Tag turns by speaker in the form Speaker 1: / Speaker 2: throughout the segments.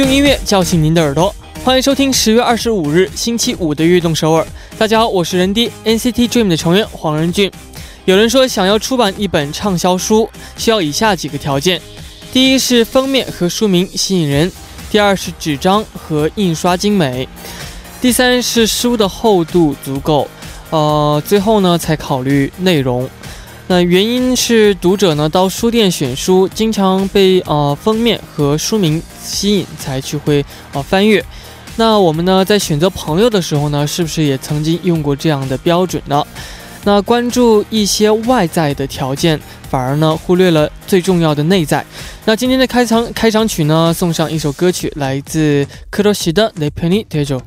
Speaker 1: 用音乐叫醒您的耳朵，欢迎收听十月二十五日星期五的《悦动首尔》。大家好，我是人 D NCT Dream 的成员黄仁俊。有人说，想要出版一本畅销书，需要以下几个条件：第一是封面和书名吸引人；第二是纸张和印刷精美；第三是书的厚度足够。呃，最后呢才考虑内容。那原因是读者呢到书店选书，经常被呃封面和书名吸引，才去会呃翻阅。那我们呢在选择朋友的时候呢，是不是也曾经用过这样的标准呢？那关注一些外在的条件，反而呢忽略了最重要的内在。那今天的开场开场曲呢，送上一首歌曲，来自克罗西的《Le Penny t e j o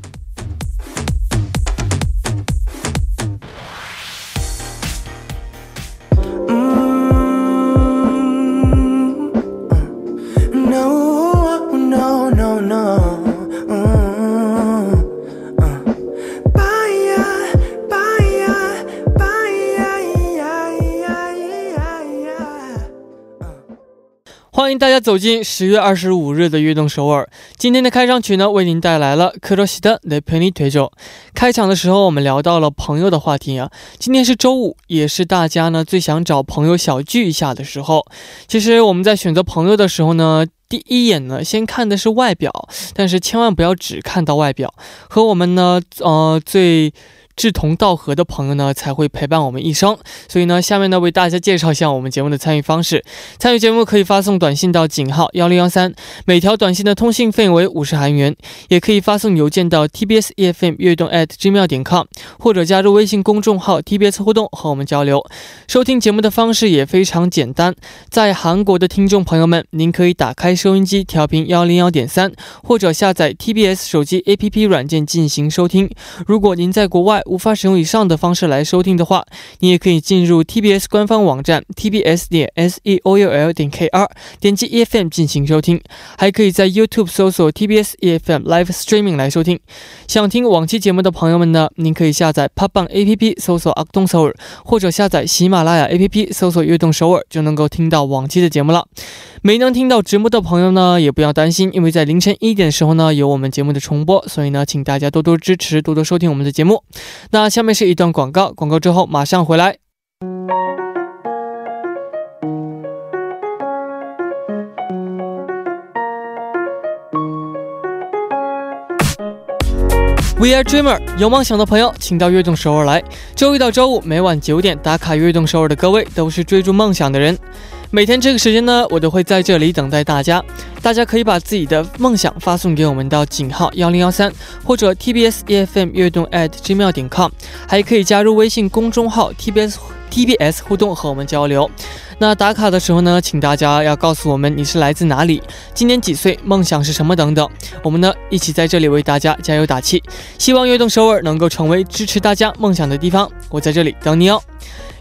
Speaker 1: 走进十月二十五日的悦动首尔。今天的开场曲呢，为您带来了克罗西的《The Penny t e j o 开场的时候，我们聊到了朋友的话题啊。今天是周五，也是大家呢最想找朋友小聚一下的时候。其实我们在选择朋友的时候呢，第一眼呢先看的是外表，但是千万不要只看到外表，和我们呢，呃，最。志同道合的朋友呢，才会陪伴我们一生。所以呢，下面呢为大家介绍一下我们节目的参与方式。参与节目可以发送短信到井号幺零幺三，每条短信的通信费为五十韩元；也可以发送邮件到 tbs efm 悦动 at gmail 点 com，或者加入微信公众号 tbs 互动和我们交流。收听节目的方式也非常简单，在韩国的听众朋友们，您可以打开收音机调频幺零幺点三，或者下载 tbs 手机 app 软件进行收听。如果您在国外，无法使用以上的方式来收听的话，你也可以进入 TBS 官方网站 tbs 点 s e o u l 点 k r，点击 E F M 进行收听，还可以在 YouTube 搜索 TBS E F M Live Streaming 来收听。想听往期节目的朋友们呢，您可以下载 p o p b a n g A P P 搜索阿东首尔，或者下载喜马拉雅 A P P 搜索悦动首尔，就能够听到往期的节目了。没能听到直播的朋友呢，也不要担心，因为在凌晨一点的时候呢，有我们节目的重播，所以呢，请大家多多支持，多多收听我们的节目。那下面是一段广告，广告之后马上回来。We are dreamer，有梦想的朋友，请到悦动首尔来。周一到周五每晚九点打卡悦动首尔的各位，都是追逐梦想的人。每天这个时间呢，我都会在这里等待大家。大家可以把自己的梦想发送给我们到井号幺零幺三，或者 TBS EFM 悦动 at gmail 点 com，还可以加入微信公众号 TBS TBS 互动和我们交流。那打卡的时候呢，请大家要告诉我们你是来自哪里，今年几岁，梦想是什么等等。我们呢一起在这里为大家加油打气，希望悦动首尔能够成为支持大家梦想的地方。我在这里等你哦。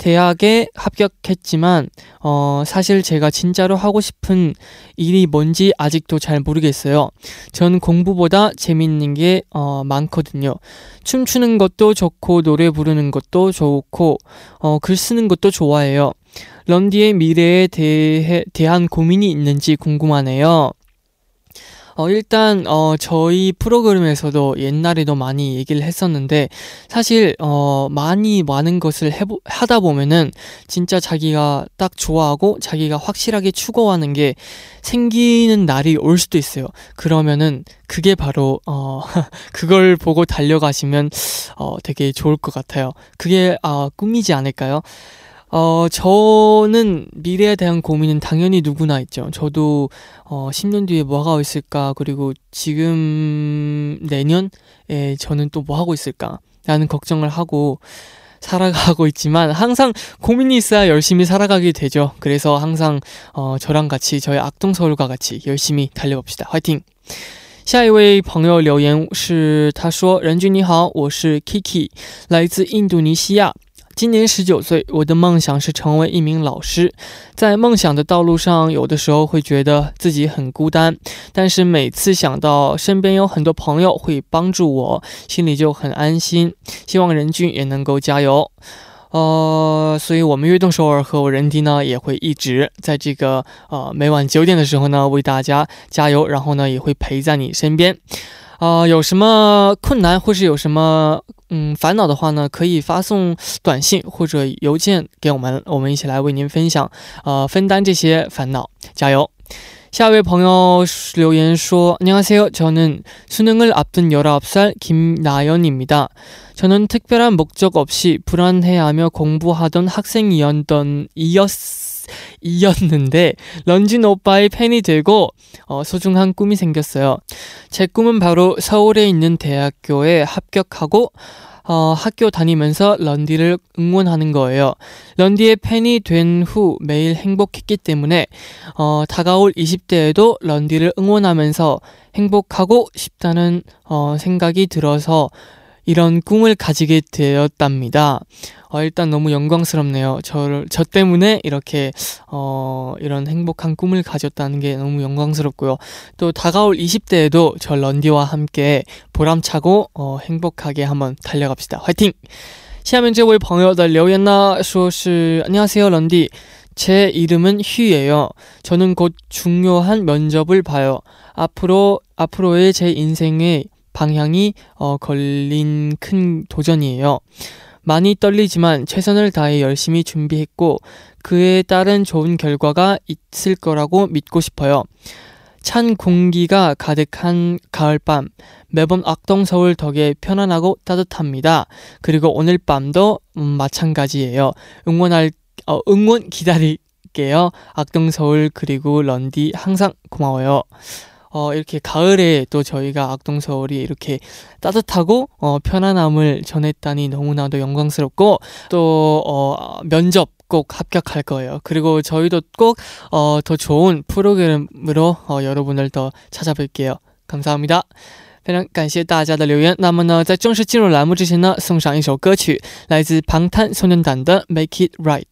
Speaker 1: 대학에 합격했지만 어 사실 제가 진짜로 하고 싶은 일이 뭔지 아직도 잘 모르겠어요. 전 공부보다 재밌는 게 어 많거든요. 춤추는 것도 좋고 노래 부르는 것도 좋고 어 글 쓰는 것도 좋아해요. 런디의 미래에 대해 대한 고민이 있는지 궁금하네요. 어, 일단, 어, 저희 프로그램에서도 옛날에도 많이 얘기를 했었는데, 사실, 어, 많이 많은 것을 해보, 하다 보면은, 진짜 자기가 딱 좋아하고, 자기가 확실하게 추구하는 게 생기는 날이 올 수도 있어요. 그러면은, 그게 바로, 어, 그걸 보고 달려가시면, 어, 되게 좋을 것 같아요. 그게, 아, 꿈이지 않을까요? 어, 저는 미래에 대한 고민은 당연히 누구나 있죠. 저도, 어, 10년 뒤에 뭐 하고 있을까, 그리고 지금 내년에 저는 또 뭐 하고 있을까, 라는 걱정을 하고 살아가고 있지만 항상 고민이 있어야 열심히 살아가게 되죠. 그래서 항상, 어, 저랑 같이, 저희 악동서울과 같이 열심히 달려봅시다. 화이팅! 下一位朋友留言是，他说：“任君你好，我是 Kiki，来自印度尼西亚。 今年十九岁，我的梦想是成为一名老师。在梦想的道路上，有的时候会觉得自己很孤单，但是每次想到身边有很多朋友会帮助我，心里就很安心。希望任俊也能够加油。呃，所以我们悦动首尔和我任迪呢，也会一直在这个呃每晚九点的时候呢，为大家加油，然后呢，也会陪在你身边。啊，有什么困难或是有什么嗯烦恼的话呢，可以发送短信或者邮件给我们，我们一起来为您分享，呃，分担这些烦恼，加油！下一位朋友留言说：“안녕하세요저는수능을앞둔열아홉살김나연입니다 저는특별한목적없이불안해하며공부하던학생이었던이었 이었는데 런쥔 오빠의 팬이 되고 어, 소중한 꿈이 생겼어요. 제 꿈은 바로 서울에 있는 대학교에 합격하고 어, 학교 다니면서 런디를 응원하는 거예요. 런디의 팬이 된 후 매일 행복했기 때문에 어, 다가올 20대에도 런디를 응원하면서 행복하고 싶다는 어, 생각이 들어서 이런 꿈을 가지게 되었답니다. 어, 일단 너무 영광스럽네요. 저를, 저 때문에 이렇게, 어, 이런 행복한 꿈을 가졌다는 게 너무 영광스럽고요. 또 다가올 20대에도 저 런디와 함께 보람차고, 어, 행복하게 한번 달려갑시다. 화이팅! 下面这位朋友的留言呢，说是 안녕하세요 런디. 제 이름은 휴예요. 저는 곧 중요한 면접을 봐요. 앞으로 앞으로의 제 인생의 방향이 어, 걸린 큰 도전이에요. 많이 떨리지만 최선을 다해 열심히 준비했고 그에 따른 좋은 결과가 있을 거라고 믿고 싶어요. 찬 공기가 가득한 가을밤 매번 악동 서울 덕에 편안하고 따뜻합니다. 그리고 오늘 밤도 음, 마찬가지예요. 응원할 어, 응원 기다릴게요. 악동 서울 그리고 런디 항상 고마워요. 어, 이렇게 가을에 또 저희가 악동서울이 이렇게 따뜻하고 어, 편안함을 전했다니 너무나도 영광스럽고 또 어, 면접 꼭 합격할 거예요. 그리고 저희도 꼭 어, 더 좋은 프로그램으로 어, 여러분을 더 찾아뵐게요. 감사합니다. 非常感谢大家的留言。那么呢，在正式进入栏目之前呢，送上一首歌曲，来自방탄소년단的《Make It Right》。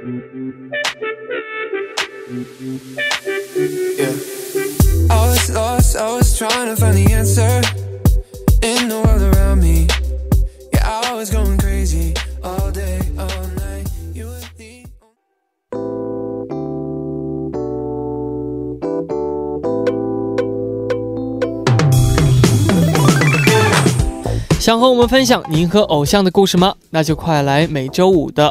Speaker 1: Yeah. I was lost, I was trying to find the answer in the world around me. Yeah, I was going crazy all day, all night. You were the 想和我们分享您和偶像的故事吗？那就快来每周五的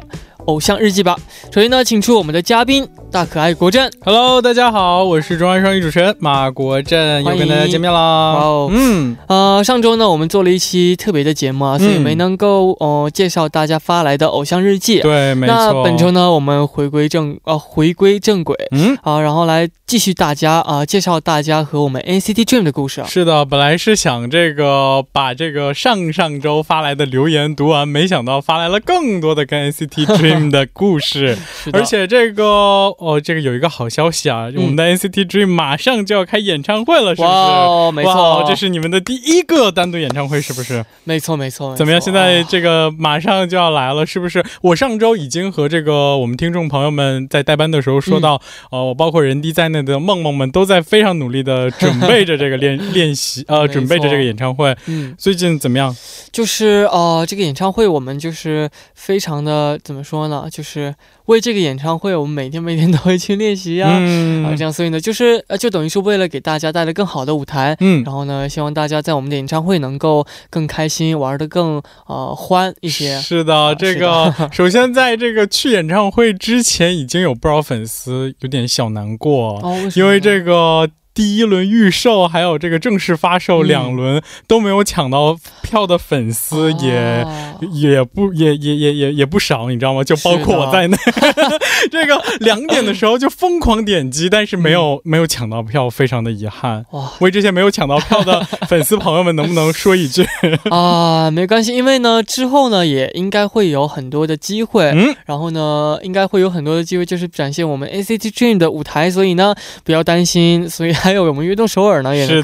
Speaker 1: 偶像日记吧。首先呢，请出我们的嘉宾。大可爱国振
Speaker 2: ，Hello，大家好，我是中央双语主持人马国振，又跟大家见面啦。
Speaker 1: 哦，嗯，呃，上周呢，我们做了一期特别的节目啊，所以没能够哦介绍大家发来的偶像日记。
Speaker 2: 对，没错。
Speaker 1: 那本周呢，我们回归正呃回归正轨，嗯，啊，然后来继续大家啊介绍大家和我们 NCT Dream 的故事。
Speaker 2: 是的，本来是想这个把这个上上周发来的留言读完，没想到发来了更多的跟 NCT Dream 的故事，而且这个。哦，这个有一个好消息啊！我们的 NCT Dream 马上就要开演唱会了，是不是？
Speaker 1: 哦，没错，
Speaker 2: 这是你们的第一个单独演唱会，是不是？
Speaker 1: 没错，没错。
Speaker 2: 怎么样？现在这个马上就要来了，是不是？我上周已经和这个我们听众朋友们在代班的时候说到，呃，我包括人弟在内的梦梦们都在非常努力的准备着这个练 练习，呃，准备着这个演唱会。嗯，最近怎么样？
Speaker 1: 就是呃，这个演唱会我们就是非常的怎么说呢？就是。为这个演唱会，我们每天每天都会去练习呀，啊，这样，所以呢，就是呃，就等于是为了给大家带来更好的舞台，嗯，然后呢，希望大家在我们的演唱会能够更开心，玩的更呃欢一些。
Speaker 2: 是的，这个 首先在这个去演唱会之前，已经有不少粉丝有点小难过，因为这个。第一轮预售还有这个正式发售两轮都没有抢到票的粉丝也也不也也也也也不少，你知道吗？就包括我在内，这个两点的时候就疯狂点击，但是没有没有抢到票，非常的遗憾。哇！为这些没有抢到票的粉丝朋友们，能不能说一句
Speaker 1: 啊？没关系，因为呢之后呢也应该会有很多的机会，嗯，然后呢应该会有很多的机会，就是展现我们 ACT Dream 的舞台，所以呢不要担心，所以。还有我们悦动首尔呢，也可以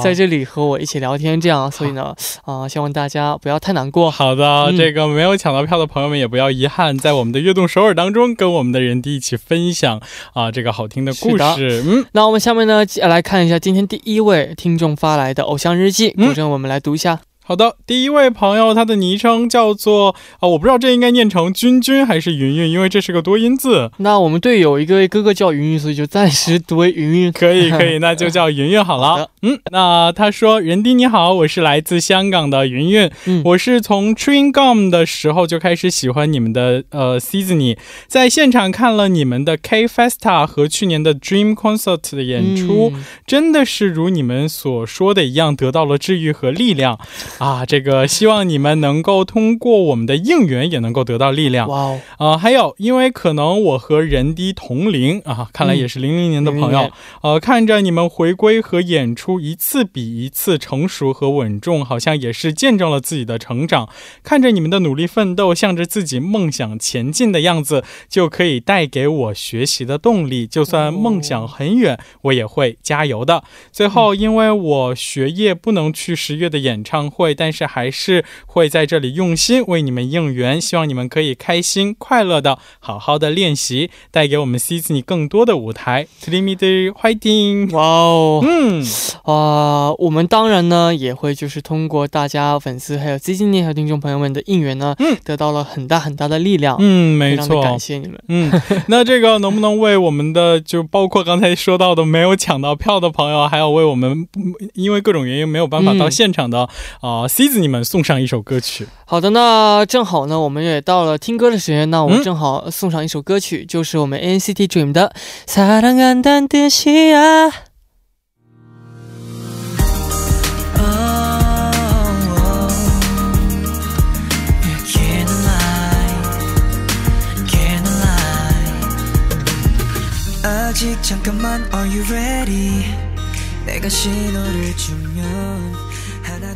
Speaker 1: 在这里和我一起聊天。这样，所以呢，啊，希望大家不要太难过。
Speaker 2: 好的，这个没有抢到票的朋友们也不要遗憾，在我们的悦动首尔当中，跟我们的人弟一起分享啊这个好听的故事。
Speaker 1: 嗯，那我们下面呢来看一下今天第一位听众发来的偶像日记，古筝我们来读一下。
Speaker 2: 好的，第一位朋友，他的昵称叫做啊，我不知道这应该念成君君还是云云，因为这是个多音字。
Speaker 1: 那我们队有一个哥哥叫云云，所以就暂时读为云云。
Speaker 2: 可以，可以，那就叫云云好了。嗯，那他说：“人丁你好，我是来自香港的云云，我是从 Train Gum 的时候就开始喜欢你们的呃 Seasoning，在现场看了你们的 K Festa 和去年的 Dream Concert 的演出，真的是如你们所说的一样，得到了治愈和力量。” 啊，这个希望你们能够通过我们的应援也能够得到力量。哇哦，啊，还有，因为可能我和人低同龄啊，看来也是零零年的朋友。呃，看着你们回归和演出一次比一次成熟和稳重，好像也是见证了自己的成长。看着你们的努力奋斗，向着自己梦想前进的样子，就可以带给我学习的动力。就算梦想很远，我也会加油的。最后，因为我学业不能去十月的演唱会。但是还是会在这里用心为你们应援，希望你们可以开心快乐的好好的练习，带给我们 c i n 更多的舞台。t r i m i d fighting！哇哦，嗯
Speaker 1: 啊，我们当然呢也会就是通过大家粉丝还有 c i n 和听众朋友们的应援呢，嗯，得到了很大很大的力量。
Speaker 2: 嗯，没错，
Speaker 1: 感谢你们。
Speaker 2: 嗯，那这个能不能为我们的就包括刚才说到的没有抢到票的朋友，还有为我们因为各种原因没有办法到现场的啊？啊，C 子，你们送上一首歌曲。
Speaker 1: 好的，那正好呢，我们也到了听歌的时间，那我们正好送上一首歌曲，就是我们 NCT Dream 的《사랑한다듯이 야》。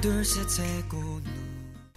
Speaker 1: 都是罪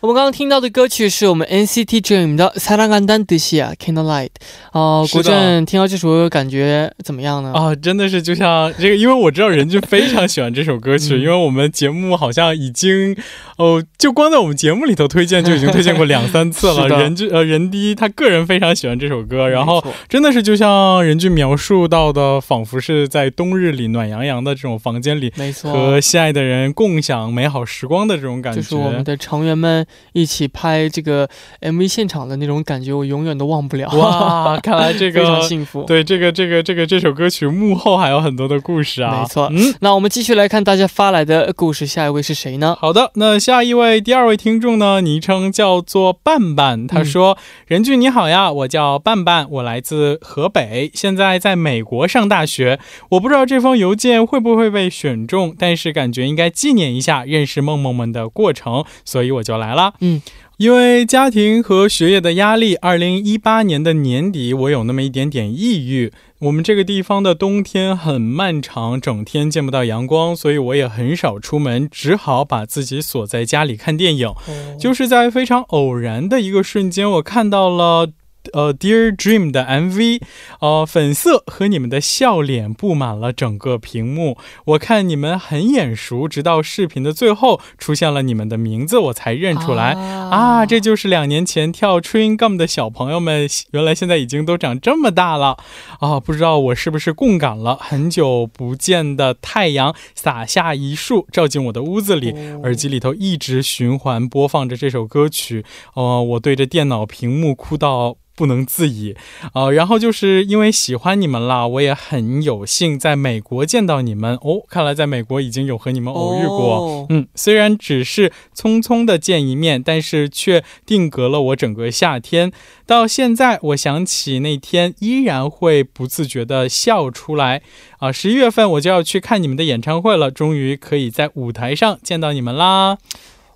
Speaker 1: 我们刚刚听到的歌曲是我们 NCT Dream 的《사랑한다듯이啊 Candlelight》哦，国振听到这首歌感觉怎么样呢？
Speaker 2: 啊，真的是就像这个，因为我知道任俊非常喜欢这首歌曲，因为我们节目好像已经哦，就光在我们节目里头推荐就已经推荐过两三次了。任俊呃任第他个人非常喜欢这首歌，然后真的是就像任俊描述到的，仿佛是在冬日里暖洋洋的这种房间里，
Speaker 1: 没错，
Speaker 2: 和心爱的人共享美好时光的这种感觉，
Speaker 1: 就是我们的成员们。 一起拍这个 MV 现场的那种感觉，我永远都忘不了。
Speaker 2: 哇，看来这个
Speaker 1: 非常幸福。
Speaker 2: 对，这个这个这个这首歌曲幕后还有很多的故事啊。
Speaker 1: 没错，嗯，那我们继续来看大家发来的故事，下一位是谁呢？
Speaker 2: 好的，那下一位第二位听众呢，昵称叫做半半，他说：“任俊你好呀，我叫半半，我来自河北，现在在美国上大学。我不知道这封邮件会不会被选中，但是感觉应该纪念一下认识梦梦们的过程，所以我就来了。”嗯，因为家庭和学业的压力，二零一八年的年底，我有那么一点点抑郁。我们这个地方的冬天很漫长，整天见不到阳光，所以我也很少出门，只好把自己锁在家里看电影。就是在非常偶然的一个瞬间，我看到了。呃，Dear Dream 的 MV，呃，粉色和你们的笑脸布满了整个屏幕。我看你们很眼熟，直到视频的最后出现了你们的名字，我才认出来啊，这就是两年前跳 Train Gum 的小朋友们。原来现在已经都长这么大了啊！不知道我是不是共感了？很久不见的太阳洒下一束，照进我的屋子里，耳机里头一直循环播放着这首歌曲。哦，我对着电脑屏幕哭到。不能自已，呃，然后就是因为喜欢你们啦，我也很有幸在美国见到你们哦。看来在美国已经有和你们偶遇过，嗯，虽然只是匆匆的见一面，但是却定格了我整个夏天。到现在，我想起那天，依然会不自觉的笑出来。啊，十一月份我就要去看你们的演唱会了，终于可以在舞台上见到你们啦。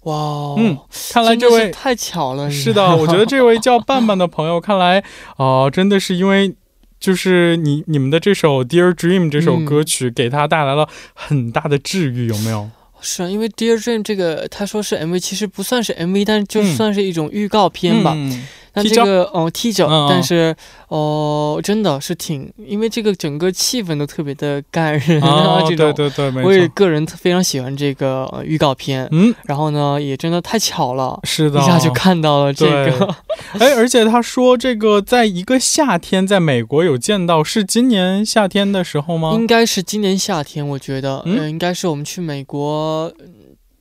Speaker 1: 哇，
Speaker 2: 嗯，看来这位
Speaker 1: 太巧了。
Speaker 2: 是的，我觉得这位叫半半的朋友，看来啊，真的是因为就是你你们的这首《Dear Dream》这首歌曲，给他带来了很大的治愈，有没有？
Speaker 1: 是啊，因为《Dear Dream》这个他说是 MV，其实不算是 MV，但就算是一种预告片吧。那这个哦踢脚，但是哦真的是挺，因为这个整个气氛都特别的感人啊，这
Speaker 2: 种对对对，
Speaker 1: 我也个人非常喜欢这个预告片，嗯，然后呢也真的太巧了，
Speaker 2: 是的，
Speaker 1: 一下就看到了这个，
Speaker 2: 哎，而且他说这个在一个夏天在美国有见到，是今年夏天的时候吗？
Speaker 1: 应该是今年夏天，我觉得，嗯，应该是我们去美国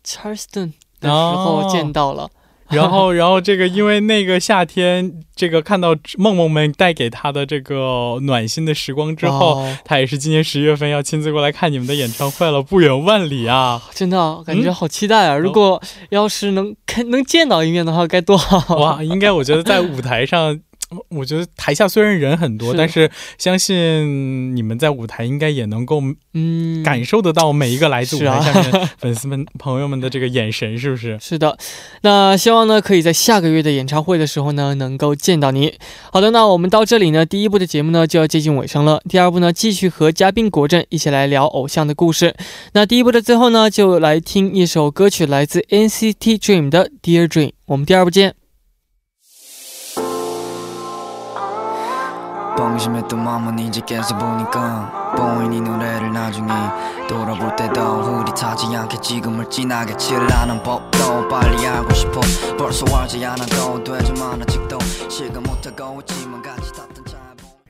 Speaker 1: Charleston 的时候见到了。
Speaker 2: 然后，然后这个，因为那个夏天，这个看到梦梦们带给他的这个暖心的时光之后，他也是今年十月份要亲自过来看你们的演唱会了，不远万里啊！
Speaker 1: 真的，感觉好期待啊！如果要是能看能见到一面的话，该多好
Speaker 2: 哇！应该我觉得在舞台上。我觉得台下虽然人很多，但是相信你们在舞台应该也能够嗯感受得到每一个来自舞台下面粉丝们 朋友们的这个眼神，是不是？
Speaker 1: 是的，那希望呢可以在下个月的演唱会的时候呢能够见到你。好的，那我们到这里呢第一部的节目呢就要接近尾声了，第二部呢继续和嘉宾国振一起来聊偶像的故事。那第一部的最后呢就来听一首歌曲，来自 NCT Dream 的 Dear Dream。我们第二部见。 방심했던 마음은 이제 깨서보니까 보이니 노래를 나중에 돌아볼 때도 흐릿하지 않게 지금을 진하게 칠하는 법도 빨리 알고 싶어. 벌써 알지 않아도 되지만 아직도 실감 못하고 있지만 같이 탔던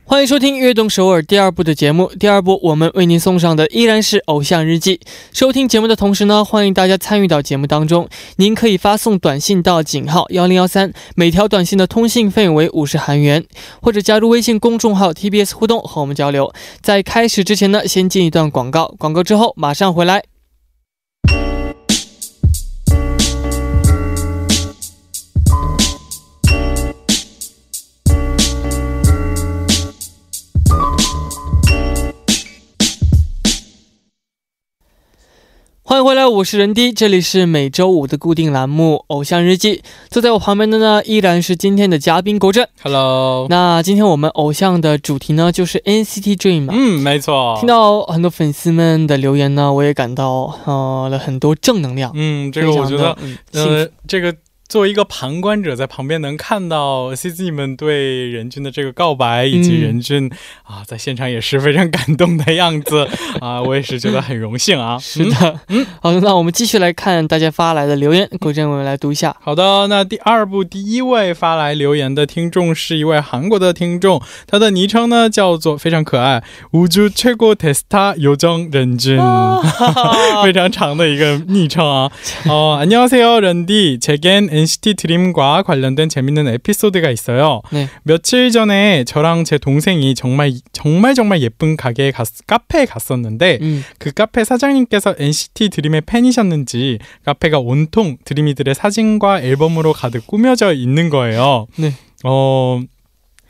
Speaker 1: 欢迎收听《悦动首尔》第二部的节目。第二部，我们为您送上的依然是《偶像日记》。收听节目的同时呢，欢迎大家参与到节目当中。您可以发送短信到井号幺零幺三，每条短信的通信费用为五十韩元，或者加入微信公众号 TBS 互动和我们交流。在开始之前呢，先进一段广告，广告之后马上回来。欢迎回来，我是任迪，这里是每周五的固定栏目《偶像日记》。坐在我旁边的呢，依然是今天的嘉宾国振。
Speaker 2: Hello，
Speaker 1: 那今天我们偶像的主题呢，就是 NCT Dream。
Speaker 2: 嗯，没错。
Speaker 1: 听到很多粉丝们的留言呢，我也感到呃了很多正能量。
Speaker 2: 嗯，这个我觉得，呃，这个。作为一个旁观者，在旁边能看到 CZ 们对任俊的这个告白，以及任俊啊，在现场也是非常感动的样子啊，我也是觉得很荣幸啊。
Speaker 1: 是的，嗯，好的，那我们继续来看大家发来的留言，郭振我们来读一下。
Speaker 2: 好的，那第二部第一位发来留言的听众是一位韩国的听众，他的昵称呢叫做非常可爱，우주최고테스타요정任俊，非常长的一个昵称啊。哦，안녕하세요렌디제겐 NCT 드림과 관련된 재밌는 에피소드가 있어요. 네. 며칠 전에 저랑 제 동생이 정말 정말 정말 예쁜 가게에 갔, 카페에 갔었는데 음. 그 카페 사장님께서 NCT 드림의 팬이셨는지 카페가 온통 드림이들의 사진과 앨범으로 가득 꾸며져 있는 거예요. 네. 어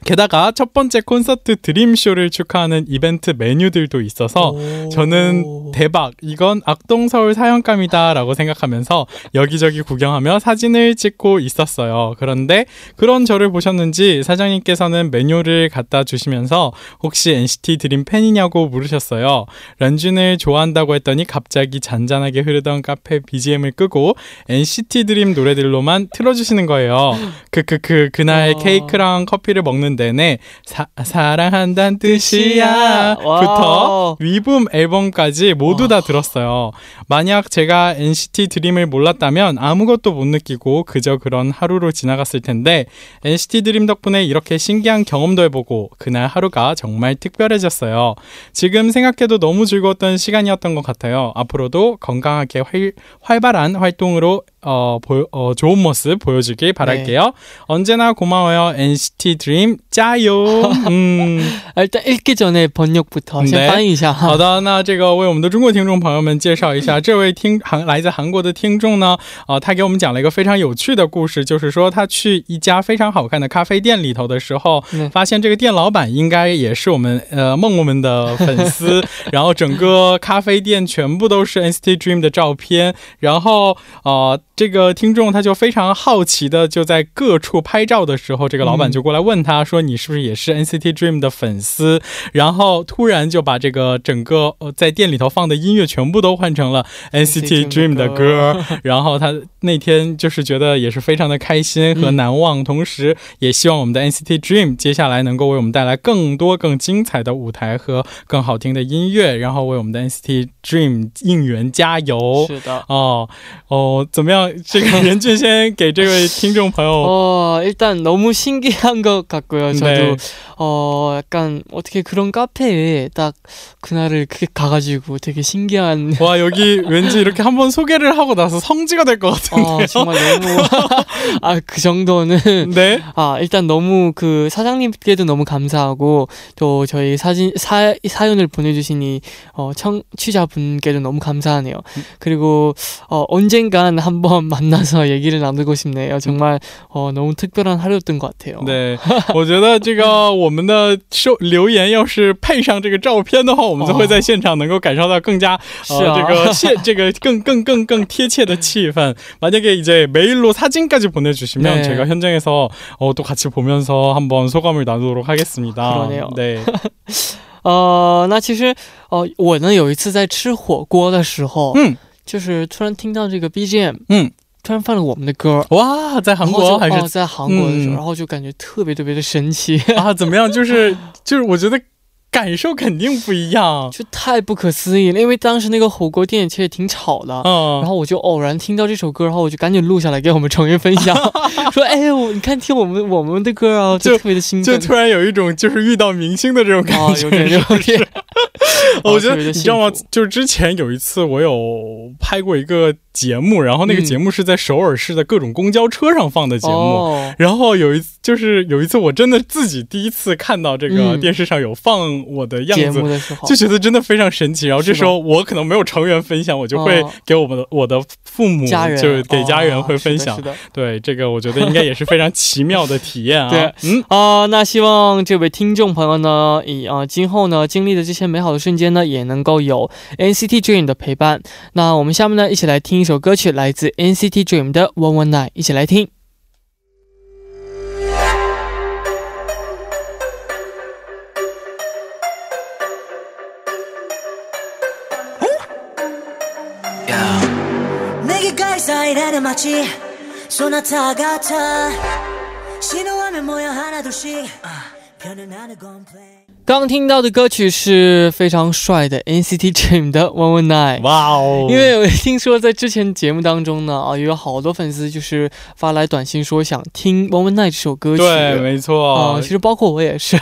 Speaker 2: 게다가 첫 번째 콘서트 드림쇼를 축하하는 이벤트 메뉴들도 있어서 저는 대박 이건 악동 서울 사연감이다라고 생각하면서 여기저기 구경하며 사진을 찍고 있었어요. 그런데 그런 저를 보셨는지 사장님께서는 메뉴를 갖다 주시면서 혹시 NCT 드림 팬이냐고 물으셨어요. 런쥔을 좋아한다고 했더니 갑자기 잔잔하게 흐르던 카페 BGM을 끄고 NCT 드림 노래들로만 틀어주시는 거예요. 크크크 그날 케이크랑 커피를 먹는 내내 사, 사랑한다는 뜻이야 부터 위붐 앨범까지 모두 다 들었어요. 만약 제가 NCT 드림을 몰랐다면 아무것도 못 느끼고 그저 그런 하루로 지나갔을 텐데 NCT 드림 덕분에 이렇게 신기한 경험도 해보고 그날 하루가 정말 특별해졌어요. 지금 생각해도 너무 즐거웠던 시간이었던 것 같아요. 앞으로도 건강하게 활, 활발한 활동으로 어, 보, 어, 좋은 모습 보여주길 바랄게요. 네. 언제나 고마워요. NCT Dream 加油! 음.
Speaker 1: 일단 읽기 전에 번역부터
Speaker 2: 先翻译一下。好的，那这个为我们的中国听众朋友们介绍一下，这位听来自韩国的听众呢，呃，他给我们讲了一个非常有趣的故事，就是说他去一家非常好看的咖啡店里头的时候，发现这个店老板应该也是我们呃梦梦们的粉丝，然后呃。 这个听众他就非常好奇的就在各处拍照的时候，这个老板就过来问他说：“你是不是也是 NCT Dream 的粉丝？” 然后突然就把这个整个呃在店里头放的音乐全部都换成了 NCT Dream 的歌。然后他那天就是觉得也是非常的开心和难忘，同时也希望我们的 NCT Dream 接下来能够为我们带来更多更精彩的舞台和更好听的音乐，然后为我们的 NCT Dream 应援加油。
Speaker 1: 是的，
Speaker 2: 哦哦，怎么样？这个任俊先给这位听众朋友。
Speaker 1: 哦，일단너무신기한것같고요저도어약간 어떻게그런카페에딱그날을그렇게가가지고되게신기한 와여기왠지이렇게한번소개를하고나서성지가될것같은데요어정말너무아그정도는네아일단너무그사장님께도너무감사하고또저희사진사사연을보내주시니어청취자분께도너무감사하네요그리고어언젠간한번 만나서 얘기를 나누고 싶네요. 정말 어, 너무 특별한 하루였던 것 같아요.
Speaker 2: 对，我觉得这个我们的受 留言要是配上这个照片的话，我们就会在现场能够感受到更加呃这个现这个更更更贴切的气氛。만약에 이제 메일로 사진까지 보내주시면 저희가 현장에서 한번 소감을 나누도록 하겠습니다.
Speaker 1: 对。呃，那其实，呃，我呢有一次在吃火锅的时候，嗯，就是突然听到这个 BGM，嗯。 突然放了我们的歌，
Speaker 2: 哇，在韩国还是
Speaker 1: 在韩国的时候，然后就感觉特别特别的神奇
Speaker 2: 啊！怎么样？就是就是，我觉得感受肯定不一样，
Speaker 1: 就太不可思议了。因为当时那个火锅店其实挺吵的，嗯，然后我就偶然听到这首歌，然后我就赶紧录下来给我们成员分享，说：“哎，我你看听我们我们的歌啊，就特别的兴
Speaker 2: 奋，就突然有一种就是遇到明星的这种感觉，
Speaker 1: 有点有点。
Speaker 2: 我觉得你知道吗？就是之前有一次我有拍过一个。节目，然后那个节目是在首尔市的各种公交车上放的节目。然后有一次，就是有一次，我真的自己第一次看到这个电视上有放我的样子，就觉得真的非常神奇。然后这时候我可能没有成员分享，我就会给我们的我的父母，就是给家人会分享。对这个，我觉得应该也是非常奇妙的体验啊。
Speaker 1: 对，嗯啊，那希望这位听众朋友呢，以啊今后呢经历的这些美好的瞬间呢，也能够有 NCT Dream 的陪伴。那我们下面呢，一起来听。一首歌曲来自 NCT Dream 的 One One Night，一起来听。
Speaker 3: 마치 소나타 같아. 신호하면 모여 하나둘씩. 아. 변은 하는 건 플레이
Speaker 1: 刚听到的歌曲是非常帅的 NCT Dream 的 One One Night，哇哦！因为我听说在之前节目当中呢，啊，有好多粉丝就是发来短信说想听 One One Night 这首歌曲。
Speaker 2: 对，没错
Speaker 1: 啊，其实包括我也是。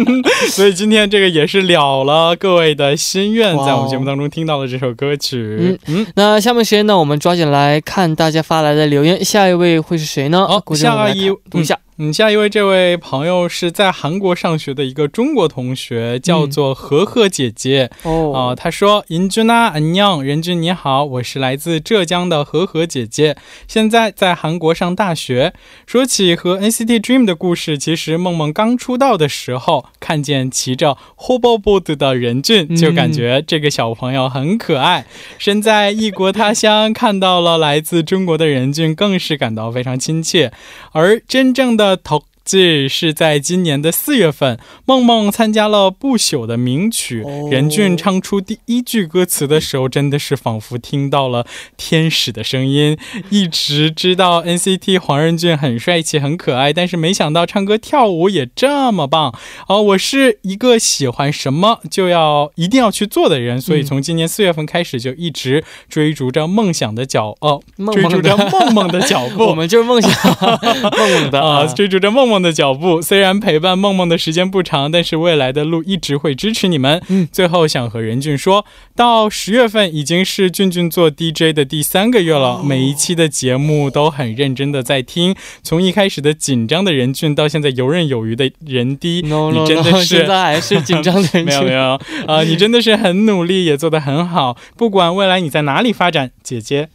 Speaker 2: 所以今天这个也是了了各位的心愿，在我们节目当中听到了这首歌曲。
Speaker 1: 嗯嗯。那下面时间呢，我们抓紧来看大家发来的留言，下一位会是谁呢？
Speaker 2: 好，下一
Speaker 1: 读一下。
Speaker 2: 嗯，下一位这位朋友是在韩国上学的一个中国同学，叫做和和姐姐。哦，啊，他说：“尹君娜，安 녕， 任君你好，我是来自浙江的和和姐姐，现在在韩国上大学。说起和 NCT Dream 的故事，其实梦梦刚出道的时候，看见骑着 Hoverboard 的任俊，就感觉这个小朋友很可爱。身在异国他乡，看到了来自中国的任俊，更是感到非常亲切。而真正的。头。这是在今年的四月份，梦梦参加了不朽的名曲，任俊唱出第一句歌词的时候，真的是仿佛听到了天使的声音。一直知道 NCT 黄仁俊很帅气、很可爱，但是没想到唱歌跳舞也这么棒。哦，我是一个喜欢什么就要一定要去做的人，所以从今年四月份开始就一直追逐着梦想的脚哦，追逐着梦梦的脚步。
Speaker 1: 我们就是梦想梦梦的
Speaker 2: 啊，追逐着梦梦。的脚步虽然陪伴梦梦的时间不长，但是未来的路一直会支持你们。嗯，最后想和任俊说到，十月份已经是俊俊做 DJ 的第三个月了，每一期的节目都很认真的在听，从一开始的紧张的任俊到现在游刃有余的任迪，你真的是
Speaker 1: 现在还是紧张的
Speaker 2: 没有没有。啊，你真的是很努力，也做得很好，不管未来你在哪里发展，姐姐。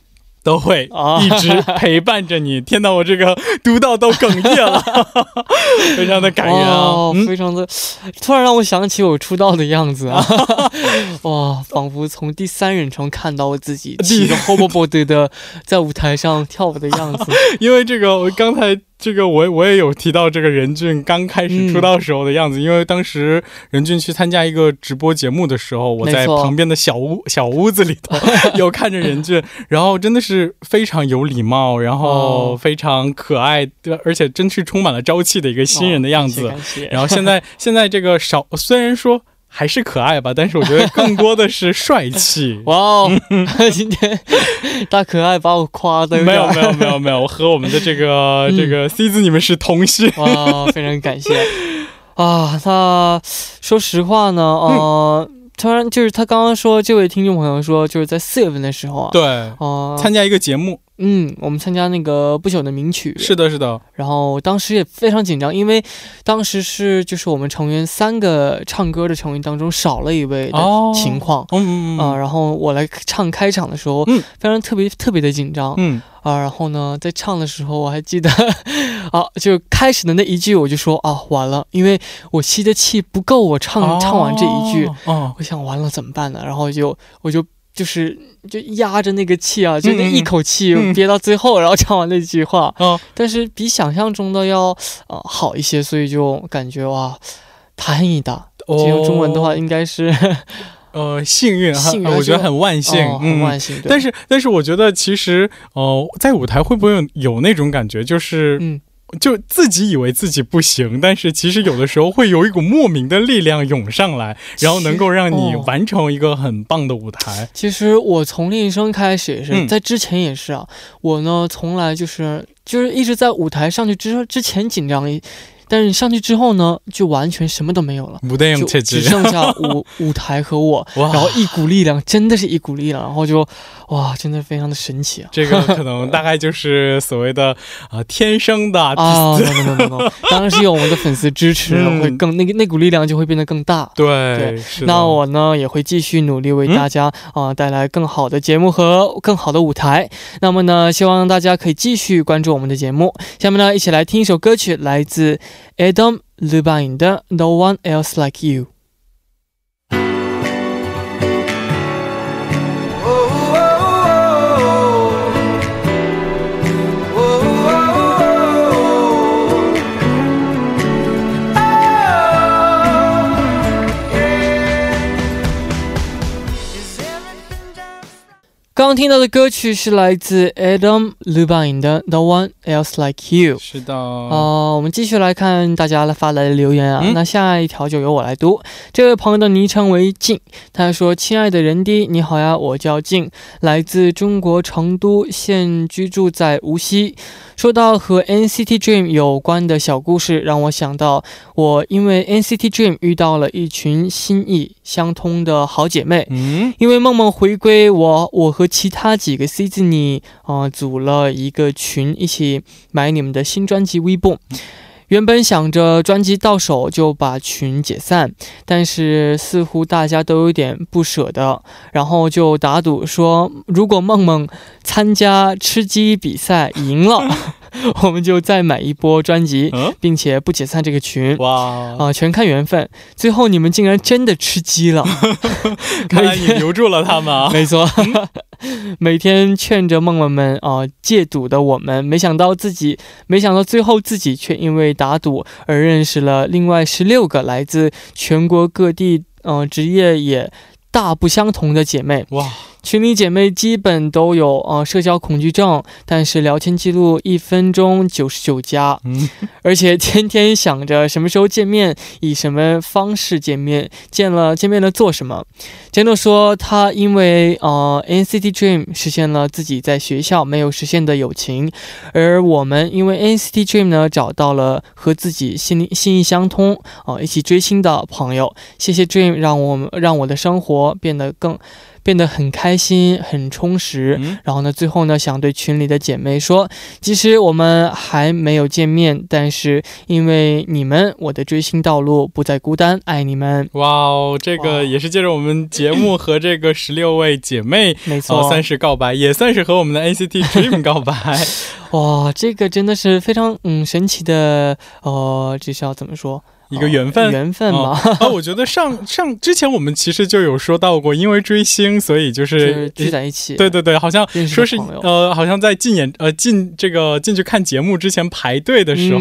Speaker 2: 都会一直陪伴着你。天哪，我这个读到都哽咽了，非常的感人啊，
Speaker 1: 非常的，突然让我想起我出道的样子啊，哇，仿佛从第三人称看到我自己骑着 hoverboard 的在舞台上跳舞的样子。
Speaker 2: 因为这个，我刚才。这个我我也有提到这个任俊刚开始出道时候的样子，因为当时任俊去参加一个直播节目的时候，我在旁边的小屋小屋子里头 有看着任俊，然后真的是非常有礼貌，然后非常可爱，对，而且真是充满了朝气的一个新人的样子。然后现在现在这个少虽然说。还是可爱吧，但是我觉得更多的是帅气。
Speaker 1: 哇哦，今天大可爱把我夸的
Speaker 2: 没有没有没有没有，我和我们的这个 这个 C 子你们是同姓
Speaker 1: 哇，非常感谢啊。那说实话呢，呃，突然就是他刚刚说这位听众朋友说就是在四月份的时候啊，
Speaker 2: 对，哦，参加一个节目。
Speaker 1: 嗯，我们参加那个不朽的名曲，
Speaker 2: 是的，是的。
Speaker 1: 然后当时也非常紧张，因为当时是就是我们成员三个唱歌的成员当中少了一位的情况，嗯嗯啊。然后我来唱开场的时候，嗯，非常特别特别的紧张，嗯啊。然后呢，在唱的时候我还记得，啊，就开始的那一句我就说啊，完了，因为我吸的气不够，我唱唱完这一句，哦，我想完了怎么办呢？然后就我就。就是就压着那个气啊，就那一口气憋到最后，然后唱完那句话。嗯，但是比想象中的要呃好一些，所以就感觉哇，他很大。用中文的话应该是
Speaker 2: 呃幸运，
Speaker 1: 幸运，
Speaker 2: 我觉得很万幸，
Speaker 1: 很万幸。
Speaker 2: 但是但是我觉得其实呃在舞台会不会有有那种感觉，就是嗯。就自己以为自己不行，但是其实有的时候会有一股莫名的力量涌上来，然后能够让你完成一个很棒的舞台。
Speaker 1: 其实我从练习生开始也是，在之前也是啊。我呢，从来就是就是一直在舞台上去之之前紧张一。但是你上去之后呢，就完全什么都没有了，就只剩下 舞舞台和我，然后一股力量，真的是一股力量，然后就哇，真的非常的神奇啊！
Speaker 2: 这个可能大概就是所谓的啊天生的 啊，
Speaker 1: 当然是有我们的粉丝支持，会更那个那股力量就会变得更大。
Speaker 2: 对，
Speaker 1: 那我呢也会继续努力为大家啊带来更好的节目和更好的舞台。那么呢，希望大家可以继续关注我们的节目。下面呢，一起来听一首歌曲，来自。Adam Levine 的 No One Else Like You。刚刚听到的歌曲是来自 Adam Levine 的 No One Else Like You。
Speaker 2: 是的。
Speaker 1: 呃，我们继续来看大家发来的留言啊。那下一条就由我来读。这位朋友的昵称为静，他说：“亲爱的人弟，你好呀，我叫静，来自中国成都，现居住在无锡。”说到和 NCT Dream 有关的小故事，让我想到我因为 NCT Dream 遇到了一群心意相通的好姐妹。嗯，因为梦梦回归，我我和其他几个 C 字你啊组了一个群，一起买你们的新专辑《微 e 原本想着专辑到手就把群解散，但是似乎大家都有点不舍得，然后就打赌说，如果梦梦参加吃鸡比赛赢了。我们就再买一波专辑，并且不解散这个群。哇啊，全看缘分。最后你们竟然真的吃鸡了，
Speaker 2: 看来你留住了他们啊！
Speaker 1: 没错，每天劝着梦梦们啊戒赌的我们，没想到自己，没想到最后自己却因为打赌而认识了另外十六个来自全国各地，嗯，职业也大不相同的姐妹。哇！群里姐妹基本都有呃社交恐惧症，但是聊天记录一分钟九十九加，而且天天想着什么时候见面，以什么方式见面，见了见面了做什么。杰诺说他因为呃 NCT Dream 实现了自己在学校没有实现的友情，而我们因为 NCT Dream 呢找到了和自己心灵心意相通啊一起追星的朋友。谢谢 Dream 让我们让我的生活变得更。变得很开心、很充实。然后呢，最后呢，想对群里的姐妹说，即使我们还没有见面，但是因为你们，我的追星道路不再孤单，爱你们。
Speaker 2: 哇哦，这个也是借着我们节目和这个十六位姐妹，
Speaker 1: 没错，
Speaker 2: 算是告白，也算是和我们的 NCT Dream 告白。
Speaker 1: 哇，这个真的是非常嗯神奇的，呃，这是要怎么说？
Speaker 2: 一个缘分，
Speaker 1: 缘分嘛。
Speaker 2: 啊，我觉得上上之前我们其实就有说到过，因为追星，所以就是
Speaker 1: 聚在一起。
Speaker 2: 对对对，好像说是呃，好像在进演呃进这个进去看节目之前排队的时候，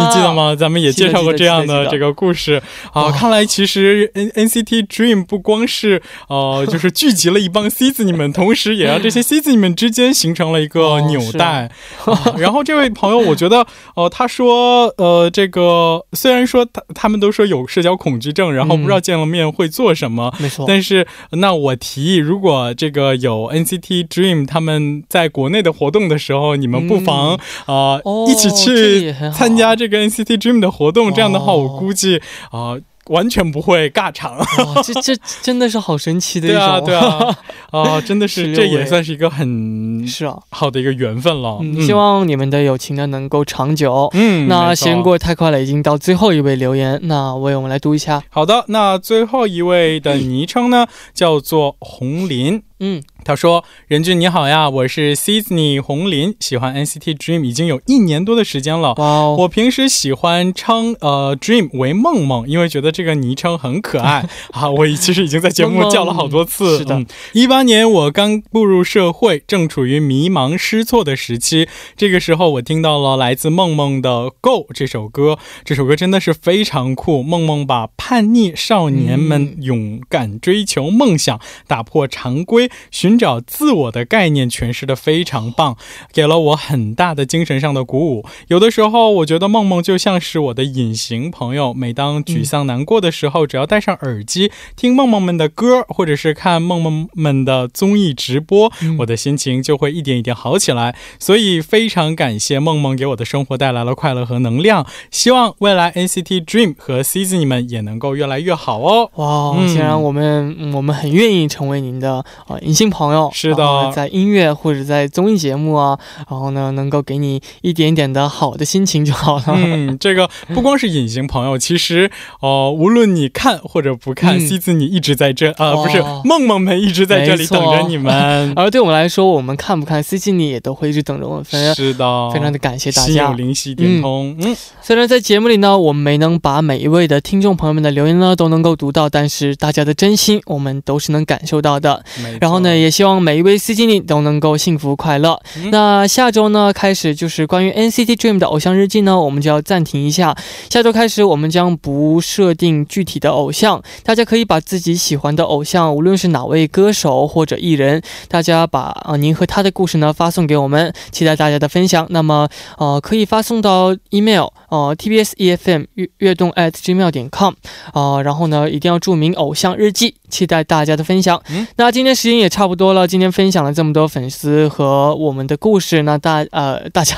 Speaker 2: 你记得吗？咱们也介绍过这样的这个故事啊。看来其实 N N C T Dream 不光是呃就是聚集了一帮 C 子你们，同时也让这些 C 子你们之间形成了一个纽带。然后这位朋友，我觉得呃，他说呃，这个虽然说。他们都说有社交恐惧症，然后不知道见了面会做什么。
Speaker 1: 没错，
Speaker 2: 但是那我提议，如果这个有 NCT Dream 他们在国内的活动的时候，你们不妨啊一起去参加这个 NCT Dream 的活动。这样的话，我估计啊。完全不会尬场，
Speaker 1: 这这真的是好神奇的一
Speaker 2: 种，对啊，啊，真的是 这也算是一个很
Speaker 1: 是啊
Speaker 2: 好的一个缘分了。
Speaker 1: 希望你们的友情呢能够长久。嗯，那时间过太快了，已经到最后一位留言，那为我们来读一下。
Speaker 2: 好的，那最后一位的昵称呢叫做红林。嗯。他说：“任俊你好呀，我是 Sydney 红林，喜欢 NCT Dream 已经有一年多的时间了。哇，我平时喜欢称呃 Dream 为梦梦，因为觉得这个昵称很可爱 啊。我其实已经在节目叫了好多次。
Speaker 1: 是的，
Speaker 2: 一八年我刚步入社会，正处于迷茫失措的时期。这个时候，我听到了来自梦梦的《Go》这首歌，这首歌真的是非常酷。梦梦把叛逆少年们勇敢追求梦想、打破常规、寻。”找自我的概念诠释的非常棒，给了我很大的精神上的鼓舞。有的时候，我觉得梦梦就像是我的隐形朋友。每当沮丧难过的时候，只要戴上耳机听梦梦们的歌，或者是看梦梦们的综艺直播，我的心情就会一点一点好起来。所以，非常感谢梦梦给我的生活带来了快乐和能量。希望未来 NCT Dream 和 Season 们也能够越来越好哦。
Speaker 1: 哇，既然我们我们很愿意成为您的呃隐形朋友。朋友
Speaker 2: 是的，
Speaker 1: 在音乐或者在综艺节目啊，然后呢，能够给你一点点的好的心情就好了。
Speaker 2: 嗯，这个 不光是隐形朋友，其实哦，无论你看或者不看，西子你一直在这啊，不是梦梦们一直在这里等着你们。
Speaker 1: 而 对我们来说，我们看不看西子你也都会一直等着我们。
Speaker 2: 是的，
Speaker 1: 非常的感谢大家。
Speaker 2: 心有灵犀一点通。嗯，
Speaker 1: 虽然在节目里呢，我们没能把每一位的听众朋友们的留言呢都能够读到，但是大家的真心我们都是能感受到的。然后呢，也希望每一位 C 经理都能够幸福快乐。那下周呢，开始就是关于 NCT Dream 的偶像日记呢，我们就要暂停一下。下周开始，我们将不设定具体的偶像，大家可以把自己喜欢的偶像，无论是哪位歌手或者艺人，大家把啊您和他的故事呢发送给我们，期待大家的分享。那么呃，可以发送到 email 呃 tbs efm 悦悦动 at gmail 点 com 啊，然后呢，一定要注明偶像日记，期待大家的分享。那今天时间也差不多了，今天。分享了这么多粉丝和我们的故事，那大呃大家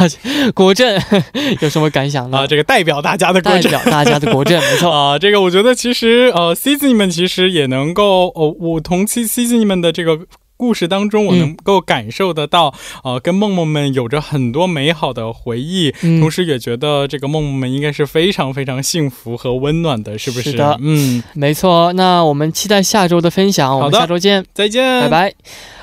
Speaker 1: 国政 有什么感想呢？
Speaker 2: 啊，这个代表大家的国
Speaker 1: 政，代表大家的国政，没错
Speaker 2: 啊。这个我觉得其实呃，C 你们其实也能够哦，我同 C Z 你们的这个。故事当中，我能够感受得到，呃，跟梦梦们有着很多美好的回忆，同时也觉得这个梦梦们应该是非常非常幸福和温暖的，是不是？
Speaker 1: 是的，嗯，没错。那我们期待下周的分享，我们下周见，
Speaker 2: 再见，
Speaker 1: 拜拜。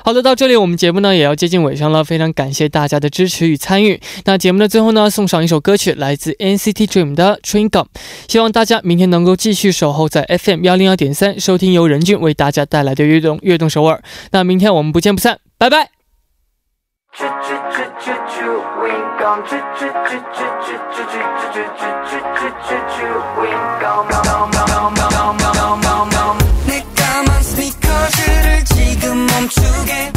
Speaker 1: 好的，到这里我们节目呢也要接近尾声了，非常感谢大家的支持与参与。那节目的最后呢，送上一首歌曲，来自 NCT Dream 的 Train Gum，希望大家明天能够继续守候在 FM 幺零幺点三，收听由任俊为大家带来的悦动悦动首尔。那明天我们不见不散，拜拜。I'm too together.